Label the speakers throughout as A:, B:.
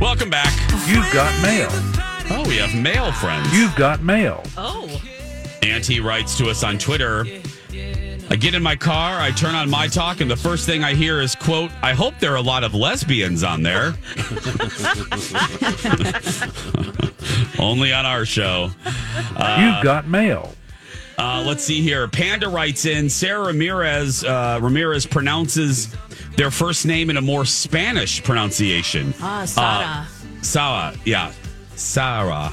A: Welcome back.
B: You've got mail.
A: Oh, we have mail friends.
B: You've got mail. Oh.
A: Auntie writes to us on Twitter. I get in my car, I turn on my talk, and the first thing I hear is, quote, I hope there are a lot of lesbians on there. Only on our show.
B: You've got mail.
A: Uh, let's see here. Panda writes in Sarah Ramirez uh, Ramirez pronounces their first name in a more Spanish pronunciation.
C: Ah, Sara.
A: Sarah, yeah. Sarah.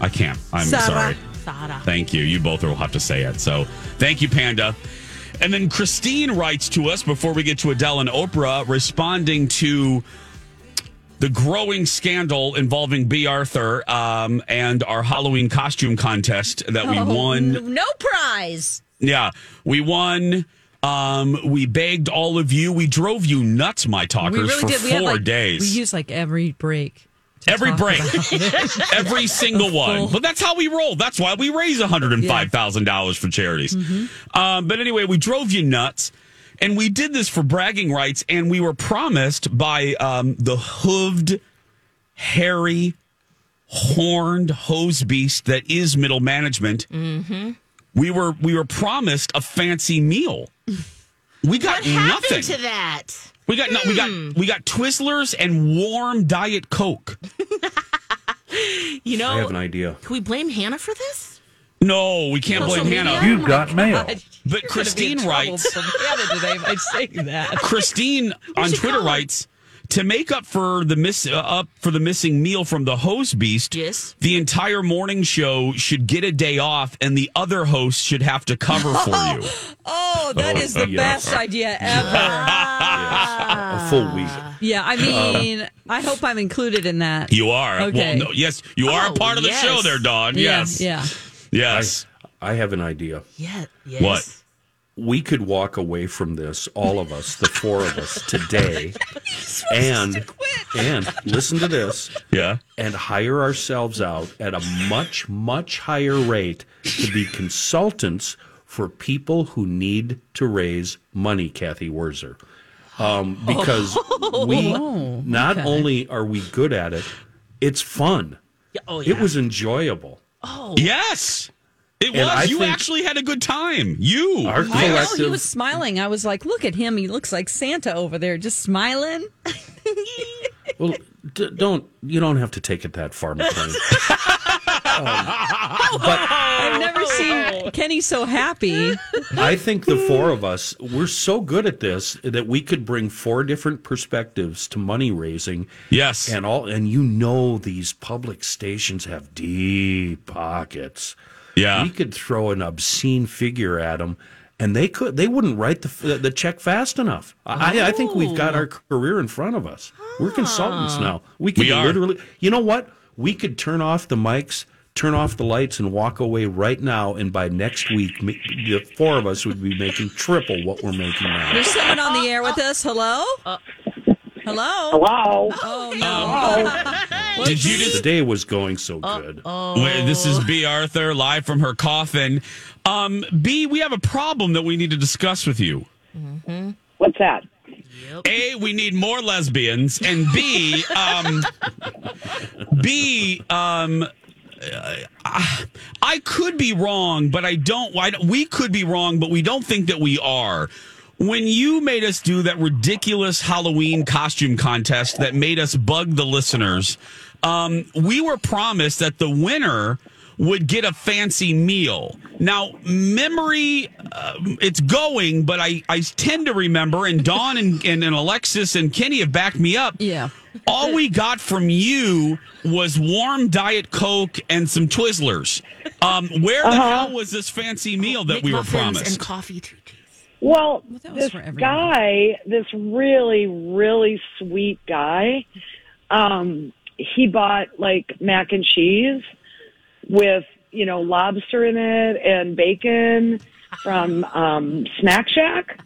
A: I can't. I'm
C: Sarah.
A: sorry.
C: Sara.
A: Thank you. You both will have to say it. So thank you, Panda. And then Christine writes to us before we get to Adele and Oprah, responding to the growing scandal involving B. Arthur um, and our Halloween costume contest that we
C: Oh,
A: won.
C: No prize.
A: Yeah, we won. Um, we begged all of you. We drove you nuts, my talkers, for
D: We had,
A: four
D: like-
A: days.
D: We used like every break.
A: Every break, every single one. But that's how we roll. That's why we raise one hundred and five thousand dollars for charities.
D: Mm-hmm.
A: Um, but anyway, we drove you nuts, and we did this for bragging rights. And we were promised by um, the hooved, hairy, horned hose beast that is middle management.
C: Mm-hmm.
A: We were we were promised a fancy meal. We got
C: What happened
A: nothing.
C: to that?
A: We got no, we
C: Hmm.
A: got we got Twizzlers and warm Diet Coke.
C: You know,
E: I have an idea.
C: can we blame Hannah for this?
A: No, we can't
C: Social
A: blame
C: media?
A: Hannah.
B: You've got mail.
A: But Christine writes,
D: From Hannah today by saying that.
A: Christine on Twitter
C: call her.
A: writes to make up for the miss uh, up for the missing meal from the host beast.
C: Yes.
A: the entire morning show should get a day off, and the other host should have to cover for you.
D: Oh, that
E: Oh,
D: is the
E: yes.
D: best idea ever.
E: A full week.
D: yeah, I mean, I hope I'm included in that.
A: You are
D: Okay.
A: well, no, yes, you are
C: Oh,
A: a part of the
C: yes.
A: show, there, Dawn.
D: yeah,
A: Yes,
D: yeah.
A: yes.
E: I have an idea.
C: Yeah. Yes.
A: What?
E: We could walk away from this, all of us, the four of us, today, and and listen to this,
A: Yeah.
E: and hire ourselves out at a much much higher rate to be consultants for people who need to raise money. Cathy Wurzer, um, because we not only are we good at it, it's fun.
C: Oh, yeah.
E: It was enjoyable.
A: Oh yes, it
E: And
A: was.
E: I
A: you actually had a good time. You.
E: Our
D: I know he was smiling. I was like, "Look at him! He looks like Santa over there, just smiling."
E: Well, d- don't you don't have to take it that far, McLean.
D: Um, I've never seen Kenny so happy.
E: I think the four of us we're so good at this that we could bring four different perspectives to money raising.
A: Yes.
E: and all and you know these public stations have deep pockets.
A: Yeah.
E: we could throw an obscene figure at them. And they could, they wouldn't write the uh, the check fast enough. I, I think we've got our oh. career in front of us. We're consultants now. We could
A: We
E: literally, you know what? We could turn off the mics, turn off the lights, and walk away right now. And by next week, the four of us would be making triple what we're making now.
D: There's someone on the air with us. Hello. Uh, Hello.
F: Hello.
D: Oh no.
A: Did you just
E: The day was going so good.
A: Wait, This is B. Arthur live from her coffin. Um, B, we have a problem that we need to discuss with you.
F: What's that?
A: A, we need more lesbians, and B, um, B, um, uh, I could be wrong, but I don't. I don't- we could be wrong, but we don't think that we are. When you made us do that ridiculous Halloween costume contest that made us bug the listeners, um, we were promised that the winner would get a fancy meal. Now, memory, uh, it's going, but I, I tend to remember, and Dawn and, and, and Alexis and Kenny have backed me up.
D: Yeah.
A: All we got from you was warm Diet Coke and some Twizzlers. Um, where the hell was this fancy meal that we were promised?
C: and coffee too.
F: Well,
D: that was
F: this guy, this really, really sweet guy, um, he bought like mac and cheese with, you know, lobster in it and bacon from um, Snack Shack.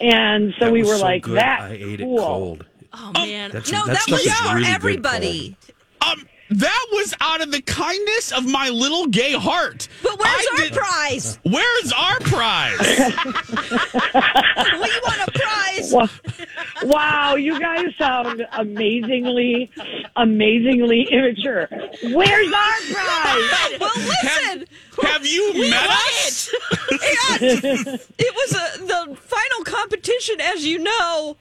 F: And so
E: That
F: we were
E: so
F: like,
E: good,
F: that's
E: I ate
F: cool.
E: it cold.
C: Oh man,
E: That's,
D: No,
E: that,
D: that was
E: is
D: for
E: really
D: everybody.
A: Um, that was out of the kindness of my little gay heart.
D: But where's
A: I
D: our
A: did-
D: prize?
A: Where's our prize?
D: we want a prize.
F: Wow. wow, you guys sound amazingly, amazingly immature. Where's our prize?
D: Well, listen.
A: Have you met us?
D: It was a, the final competition, as you know,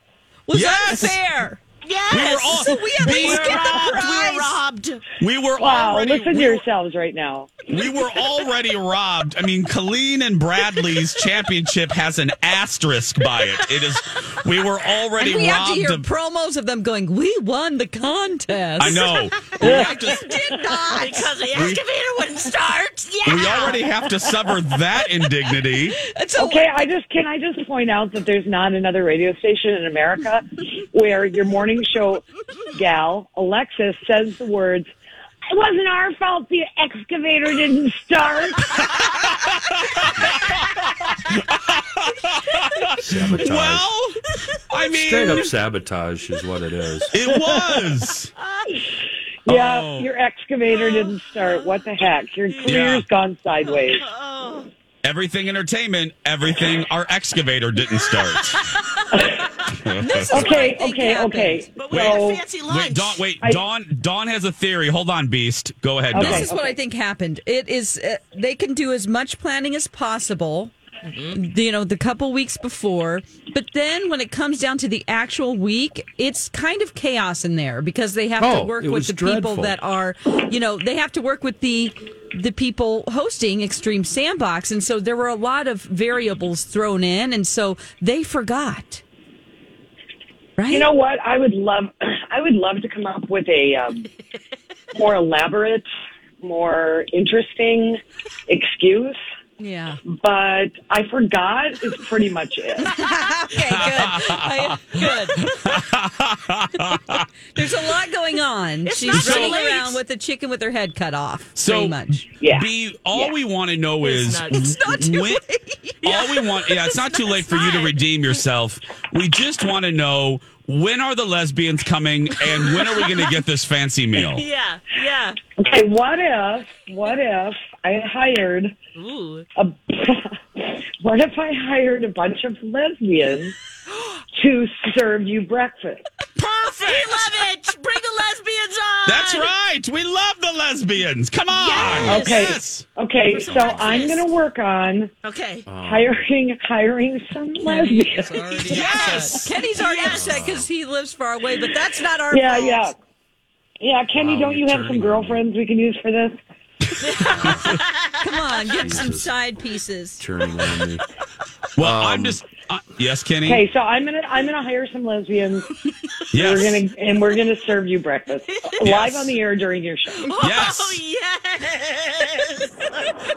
D: was
A: Yes.
D: unfair.
C: Yes.
A: We were all
D: So we at
A: we
D: least
A: were-
D: get the
C: robbed. We were robbed.
A: We were
F: Wow,
A: already
F: listen to
A: we were-
F: yourselves right now.
A: We were already robbed. I mean, Colleen and Bradley's championship has an asterisk by it. It is. We were already
D: we have to hear
A: of.
D: promos of them going, "We won the contest."
A: I know. We, have to,
D: Did not.
C: Because the excavator wouldn't start. Yeah.
A: we already have to suffer that indignity.
D: It's a-
F: Okay, I just can I just point out that there's not another radio station in America where your morning show gal Alexis says the words. It wasn't our fault the excavator didn't start.
E: Sabotage.
A: Well, I mean,
E: Straight up sabotage is what it is.
A: it was.
F: yeah,
A: Oh.
F: your excavator didn't start. What the heck? Your career's
A: Yeah.
F: gone sideways.
A: Everything entertainment, everything our excavator didn't start.
D: this is
F: Okay, okay,
D: happened.
F: okay.
C: But we had a fancy lunch.
A: Wait, Dawn. Wait,
F: I-
A: Dawn. Dawn has a theory. Hold on, Beast. Go ahead,
F: Okay.
A: Dawn.
D: This is what I think happened. It is uh, they can do as much planning as possible. You know, the couple weeks before, but then when it comes down to the actual week, it's kind of chaos in there because they have to
E: Oh,
D: work with
E: was
D: the people that are, you know, they have to work with the the people hosting Extreme Sandbox, and so there were a lot of variables thrown in, and so they forgot. Right?
F: You know what? I would love, I would love to come up with a um, more elaborate, more interesting excuse,
D: yeah.
F: but I forgot. Is pretty much it.
D: Okay, good. I, good. There's a lot going on.
C: It's
D: She's
C: not
D: running
C: late.
D: around with a chicken with her head cut off.
A: So,
D: pretty much.
F: Yeah.
A: B, all
F: Yeah.
A: we want to know is
C: not- It's
D: not too
A: when- all we want. Yeah, it's not too late for you to redeem yourself. We just want to know when are the lesbians coming and when are we going to get this fancy meal?
C: Yeah, yeah.
F: Okay, what if, what if I hired
C: Ooh.
F: a, what if I hired a bunch of lesbians to serve you breakfast?
A: Perfect.
C: We love it. Bring the lesbians on.
A: That's right. We love the lesbians. Come on.
C: Yes.
F: Okay.
A: Yes.
F: Okay,
C: some
F: so I'm going to work on
C: Okay. Uh-huh.
F: hiring, hiring some lesbians.
A: Yes.
D: Kenny's already
C: Yes.
D: upset because he lives far away, but that's not our
F: Yeah,
D: fault.
F: yeah. Yeah, Kenny,
E: Wow,
F: don't you have some
E: turning me.
F: girlfriends we can use for this?
D: Come on, get some side pieces.
E: Turning on me.
A: Well,
E: Um,
A: I'm just. Uh, yes, Kenny.
F: Okay, so I'm gonna I'm gonna hire some lesbians.
A: Yes.
F: We're gonna and we're gonna serve you breakfast live
A: Yes.
F: on the air during your show.
A: Yes.
C: Oh yes.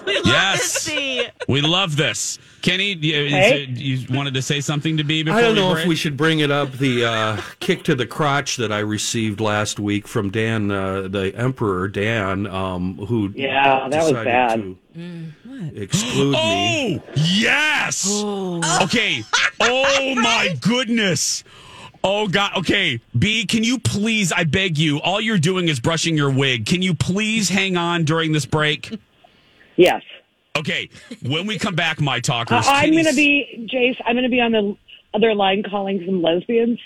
C: we love
A: Yes.
C: to see.
A: We love this. Kenny, you, is
F: Okay.
A: it- you wanted to say something to B before
E: I don't know
A: break?
E: if we should bring it up. The uh, kick to the crotch that I received last week from Dan, uh, the Emperor Dan, um, who
F: Yeah, that was bad.
E: to exclude me.
A: Oh, yes. Okay. Oh, my goodness. Oh, God. Okay. B, can you please, I beg you, all you're doing is brushing your wig. Can you please hang on during this break?
F: Yes.
A: Okay. When we come back, my
F: Uh,
A: talkers.
F: I'm gonna be Jace. I'm gonna be on the other line calling some lesbians.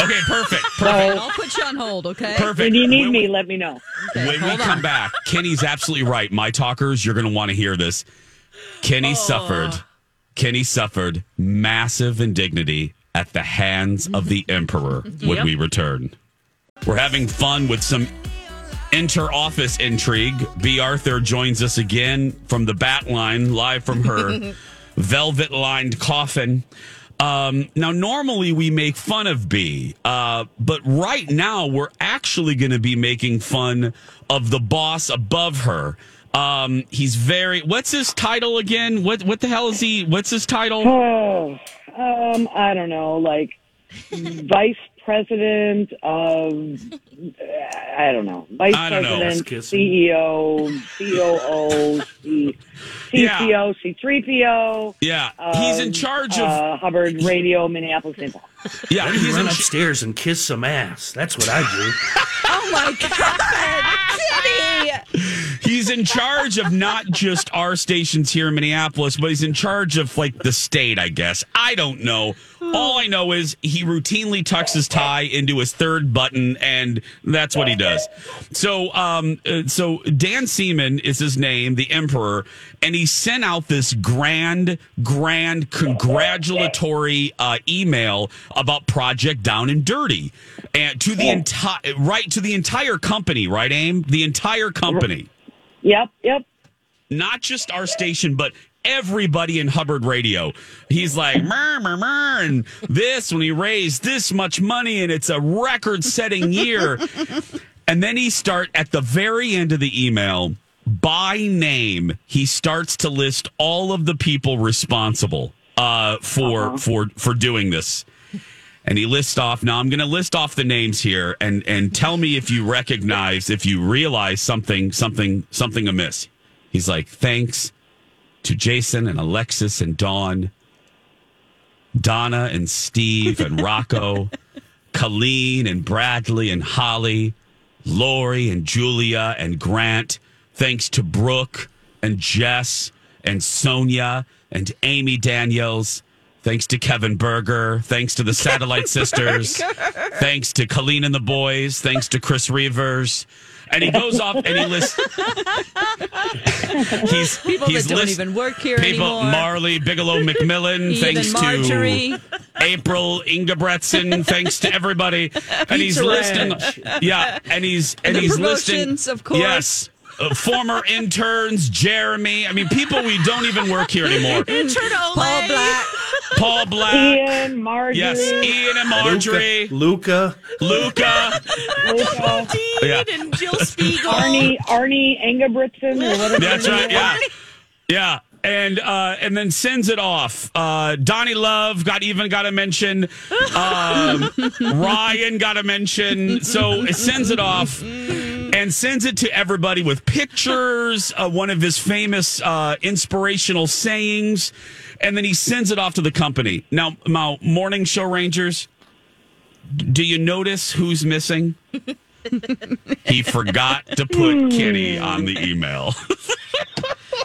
A: Okay, perfect.
F: So
D: I'll put you on hold, okay?
A: Perfect.
F: when you need
A: When
F: me,
A: we-
F: let me know.
A: when we
D: hold
A: come back, Kenny's absolutely right. My talkers, you're going to want to hear this. Kenny oh. suffered. Kenny suffered massive indignity at the hands of the emperor when
C: Yep.
A: we return. We're having fun with some inter office intrigue. B. Arthur joins us again from the bat line, live from her velvet lined coffin. Um, now, normally we make fun of B, uh, but right now we're actually going to be making fun of the boss above her. Um, he's very. What's his title again? What What the hell is he? What's his title?
F: Oh, um, I don't know, like vice president of, I don't know, vice
A: I don't know.
F: president,
E: Kiss.
F: CEO, COO, C,
A: Yeah.
F: CCO, C3PO.
A: Yeah, he's in charge of.
F: uh, Hubbard Radio, Minneapolis, St. Paul.
A: yeah,
E: Let
A: he's
E: run
A: in.
E: upstairs and kiss some ass. That's what I do.
D: Oh my God, Kenny!
A: He's in charge of not just our stations here in Minneapolis, but he's in charge of like the state, I guess. I don't know. All I know is he routinely tucks his tie into his third button, and that's what he does. So, um, uh, so Dan Seeman is his name, the Emperor, and he sent out this grand, grand congratulatory uh, email about Project Down and Dirty, and to the entire right to the entire company, right, Aim, the entire company
F: Yep, yep.
A: not just our station, but everybody in Hubbard Radio. He's like, murr, murr, murr, and this when he raised this much money, and it's a record setting year. and then he start at the very end of the email, by name, he starts to list all of the people responsible uh, for for for doing this. And he lists off. Now I'm going to list off the names here, and and tell me if you recognize, if you realize something, something, something amiss. He's like, thanks to Jason and Alexis and Dawn, Donna and Steve and Rocco, Colleen and Bradley and Holly, Lori and Julia and Grant. Thanks to Brooke and Jess and Sonia and Amy Daniels. Thanks to Kevin Berger. Thanks to the Satellite Sisters. Thanks to Colleen and the boys. Thanks to Chris Reavers. And he goes off and he lists. he's
D: People
A: he's
D: that don't
A: list-
D: even work here
A: people
D: anymore.
A: Marley Bigelow McMillan.
D: Even
A: thanks
D: Marjorie.
A: to April Ingebretson. thanks to everybody. And he's
E: Pizza
A: listing.
E: Ranch.
A: Yeah, and he's and,
D: the
A: he's listing.
D: of course.
A: Yes. Uh, former interns, Jeremy. I mean, people we don't even work here anymore.
C: Intern Ole.
D: Paul Black.
A: Paul Black.
F: Ian, Marjorie,
A: Yes, Ian and Marjorie,
E: Luca.
A: Luca.
F: Luca,
C: Dean
A: Yeah.
C: and Jill Spiegel.
F: Arnie, Arnie Engebretson.
A: That's right.
F: name
A: Yeah, yeah. And uh, and then sends it off. Uh, Donnie Love got even got a mention. Um, Ryan got a mention. So it sends it off and sends it to everybody with pictures. Uh, one of his famous uh, inspirational sayings, and then he sends it off to the company. Now, now, morning show rangers. Do you notice who's missing? he forgot to put Kenny on the email.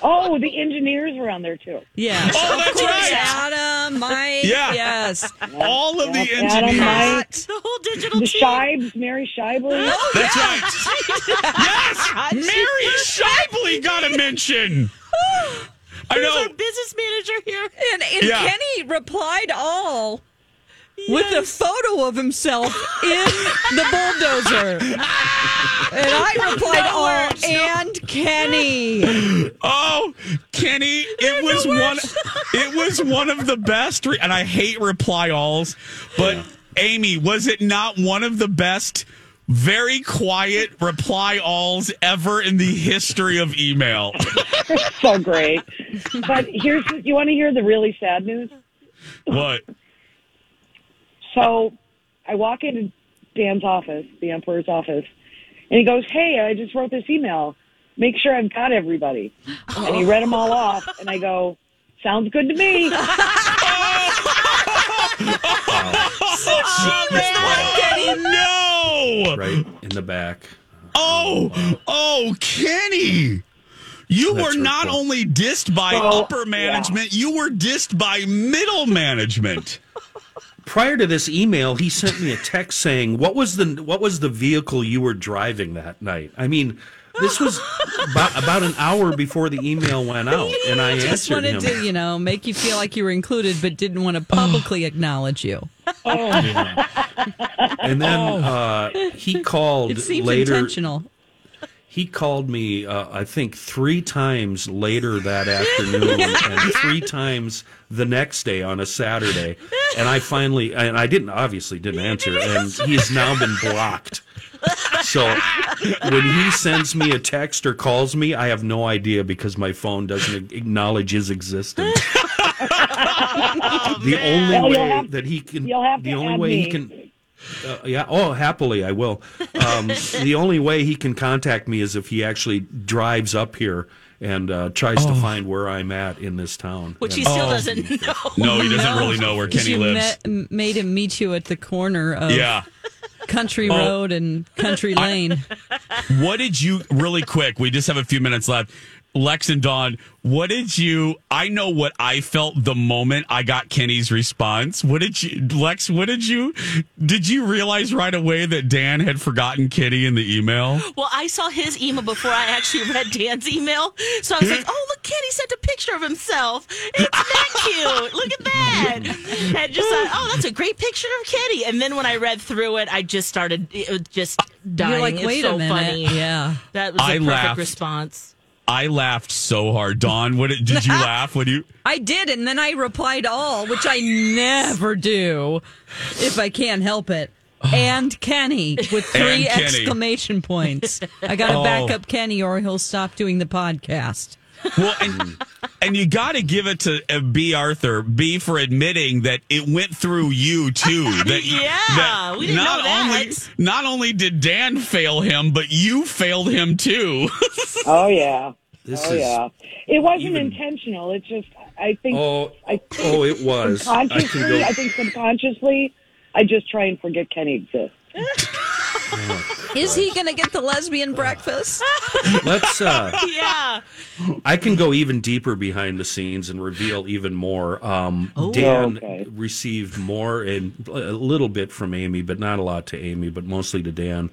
F: Oh, the engineers were on there too.
D: Yeah.
A: Oh, that's right.
D: Adam, Mike.
A: Yeah.
D: Yes.
A: All of the
F: Yep, Adam. Mike,
C: The whole digital
F: the
C: team.
F: Shibes, Mary Shibley.
A: That's oh, right. yes, Mary Shibley got a mention. I
C: There's
A: know.
C: our business manager here.
D: And, and
A: Yeah.
D: Kenny replied all with a photo of himself in the bulldozer. and I replied oh, all and Kenny.
A: Oh, Kenny, it was one. It was one of the best. Re- and I hate reply alls, but Amy, was it not one of the best? Very quiet reply alls ever in the history of email.
F: so great. But here's you want to hear the really sad news?
A: what?
F: So I walk into Dan's office, the Emperor's office, and he goes, "Hey, I just wrote this email. Make sure I've got everybody." And he read them all off, and I go, "Sounds good to me."
A: Oh no!
E: Right in the back.
A: Oh, oh, Kenny. You
E: That's
A: were not
E: hurtful.
A: only dissed by
F: Oh,
A: upper management, you were dissed by middle management.
E: Prior to this email, he sent me a text saying, "What was the what was the vehicle you were driving that night?" I mean, This was about, about an hour before the email went out, and I
D: Just
E: answered
D: wanted
E: him.
D: to, you know, make you feel like you were included, but didn't want to publicly acknowledge you.
E: Oh, And then uh, he called
D: It seems
E: later.
D: intentional.
E: He called me, uh, I think, three times later that afternoon, and three times the next day on a Saturday. And I finally, and I didn't obviously didn't answer, and he's now been blocked. So when he sends me a text or calls me, I have no idea because my phone doesn't acknowledge his existence. the only way that he can, the only
F: add
E: way he can uh, yeah. Oh, happily, I will. Um, the only way he can contact me is if he actually drives up here and uh, tries to find where I'm at in this town.
C: Which he still
A: Oh.
C: doesn't know.
A: No, he doesn't really know where Kenny
D: you
A: lives.
D: met- made him meet you at the corner of
A: yeah.
D: Country
A: Oh.
D: Road and Country Lane.
A: What did you really quick? We just have a few minutes left. Lex and Dawn, what did you? I know what I felt the moment I got Kenny's response. What did you, Lex? What did you? Did you realize right away that Dan had forgotten Kenny in the email?
C: Well, I saw his email before I actually read Dan's email. So I was like, oh, look, Kenny sent a picture of himself. It's that cute. Look at that. And just thought, oh, that's a great picture of Kenny. And then when I read through it, I just started it was just dying.
D: You're like,
C: It's
D: wait
C: so
D: a minute.
C: funny.
D: Yeah.
C: That was a
A: I
C: perfect
A: laughed.
C: response.
A: I laughed so hard. Don, what did, you laugh when you?
D: I did, and then I replied all, which I never do if I can't help it. And Kenny with three
A: Kenny.
D: exclamation points. I got to
A: Oh.
D: back up Kenny or he'll stop doing the podcast.
A: Well, and, and you got to give it to uh, B. Arthur B for admitting that it went through you too. That,
C: Yeah, we didn't
A: not
C: know that.
A: Only, not only did Dan fail him, but you failed him too.
F: Oh yeah.
E: This
F: oh
E: is
F: yeah. It wasn't
E: even-
F: intentional. It's just I think
E: Oh,
F: I think
E: oh, it was. I
F: subconsciously.
E: go.
F: I, think subconsciously, I just try and forget Kenny exists.
D: Is he going to get the lesbian breakfast?
E: Let's. Uh,
C: Yeah.
E: I can go even deeper behind the scenes and reveal even more. Um, Dan
F: Okay.
E: received more and a little bit from Amy, but not a lot to Amy, but mostly to Dan.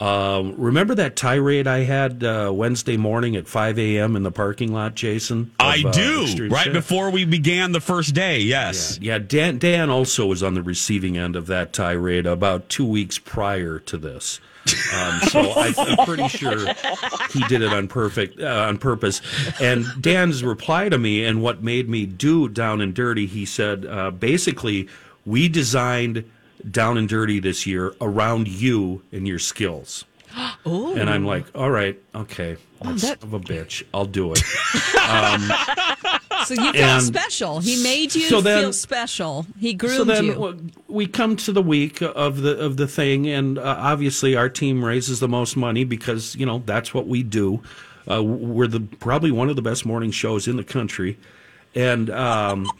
E: Um, remember that tirade I had uh, Wednesday morning at 5 a.m. in the parking lot, Jason? of,
A: I
E: uh,
A: do.
E: Extreme
A: right before we began the first day. Yes.
E: Yeah, Dan, Dan also was on the receiving end of that tirade about two weeks prior to this. Um, so I, I'm pretty sure he did it on perfect uh, on purpose. And Dan's reply to me and what made me do Down and Dirty, he said, uh, basically, we designed Down and Dirty this year around you and your skills. And I'm like, all right, okay, that's
D: that-
E: of a bitch. I'll do it.
D: So you felt special. He made you
E: so then-
D: feel special. He groomed
E: so then
D: you.
E: we come to the week of the of the thing, and uh, obviously our team raises the most money because you know that's what we do. Uh, we're the probably one of the best morning shows in the country, and um,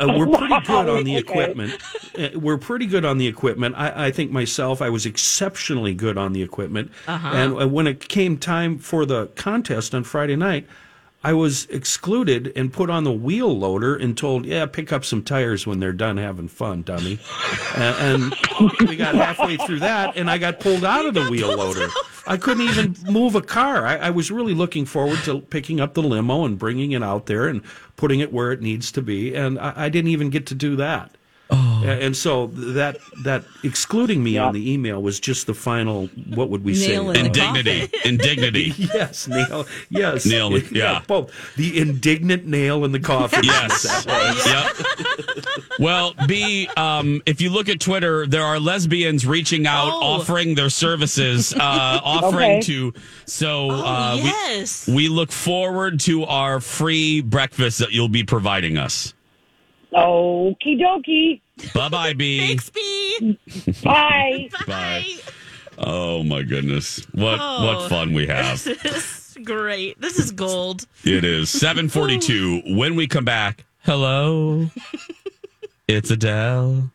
E: uh, we're pretty good on the equipment. Uh, We're pretty good on the equipment. I, I think myself, I was exceptionally good on the equipment. And uh, when it came time for the contest on Friday night, I was excluded and put on the wheel loader and told, "Yeah, pick up some tires when they're done having fun, dummy." and, and we got halfway through that, and I got pulled out of the wheel loader. I couldn't even move a car. I, I was really looking forward to picking up the limo and bringing it out there and putting it where it needs to be, and I, I didn't even get to do that.
A: Oh.
E: And so that that excluding me on the email was just the final. What would we
D: Nail
E: say?
A: Indignity. Indignity.
E: Yes, nail. Yes,
A: Nail, yeah.
E: both the indignant nail in the coffin.
A: Yes. yep. Well, B, um, if you look at Twitter, there are lesbians reaching out,
C: Oh.
A: offering their services, uh, offering
F: Okay.
A: to. So
C: Oh,
A: uh, we-
C: yes.
A: we, look forward to our free breakfast that you'll be providing us.
F: Okie dokie.
A: Bye bye, B.
C: Thanks, B.
F: Bye.
A: Bye. Oh my goodness. What
C: Oh.
A: what fun we have.
C: This is great. This is gold.
A: It is 742. When we come back, hello. It's Adele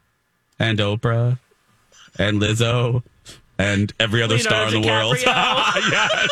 A: and Oprah and Lizzo and every other star in the
C: Leonardo
A: world. Yes.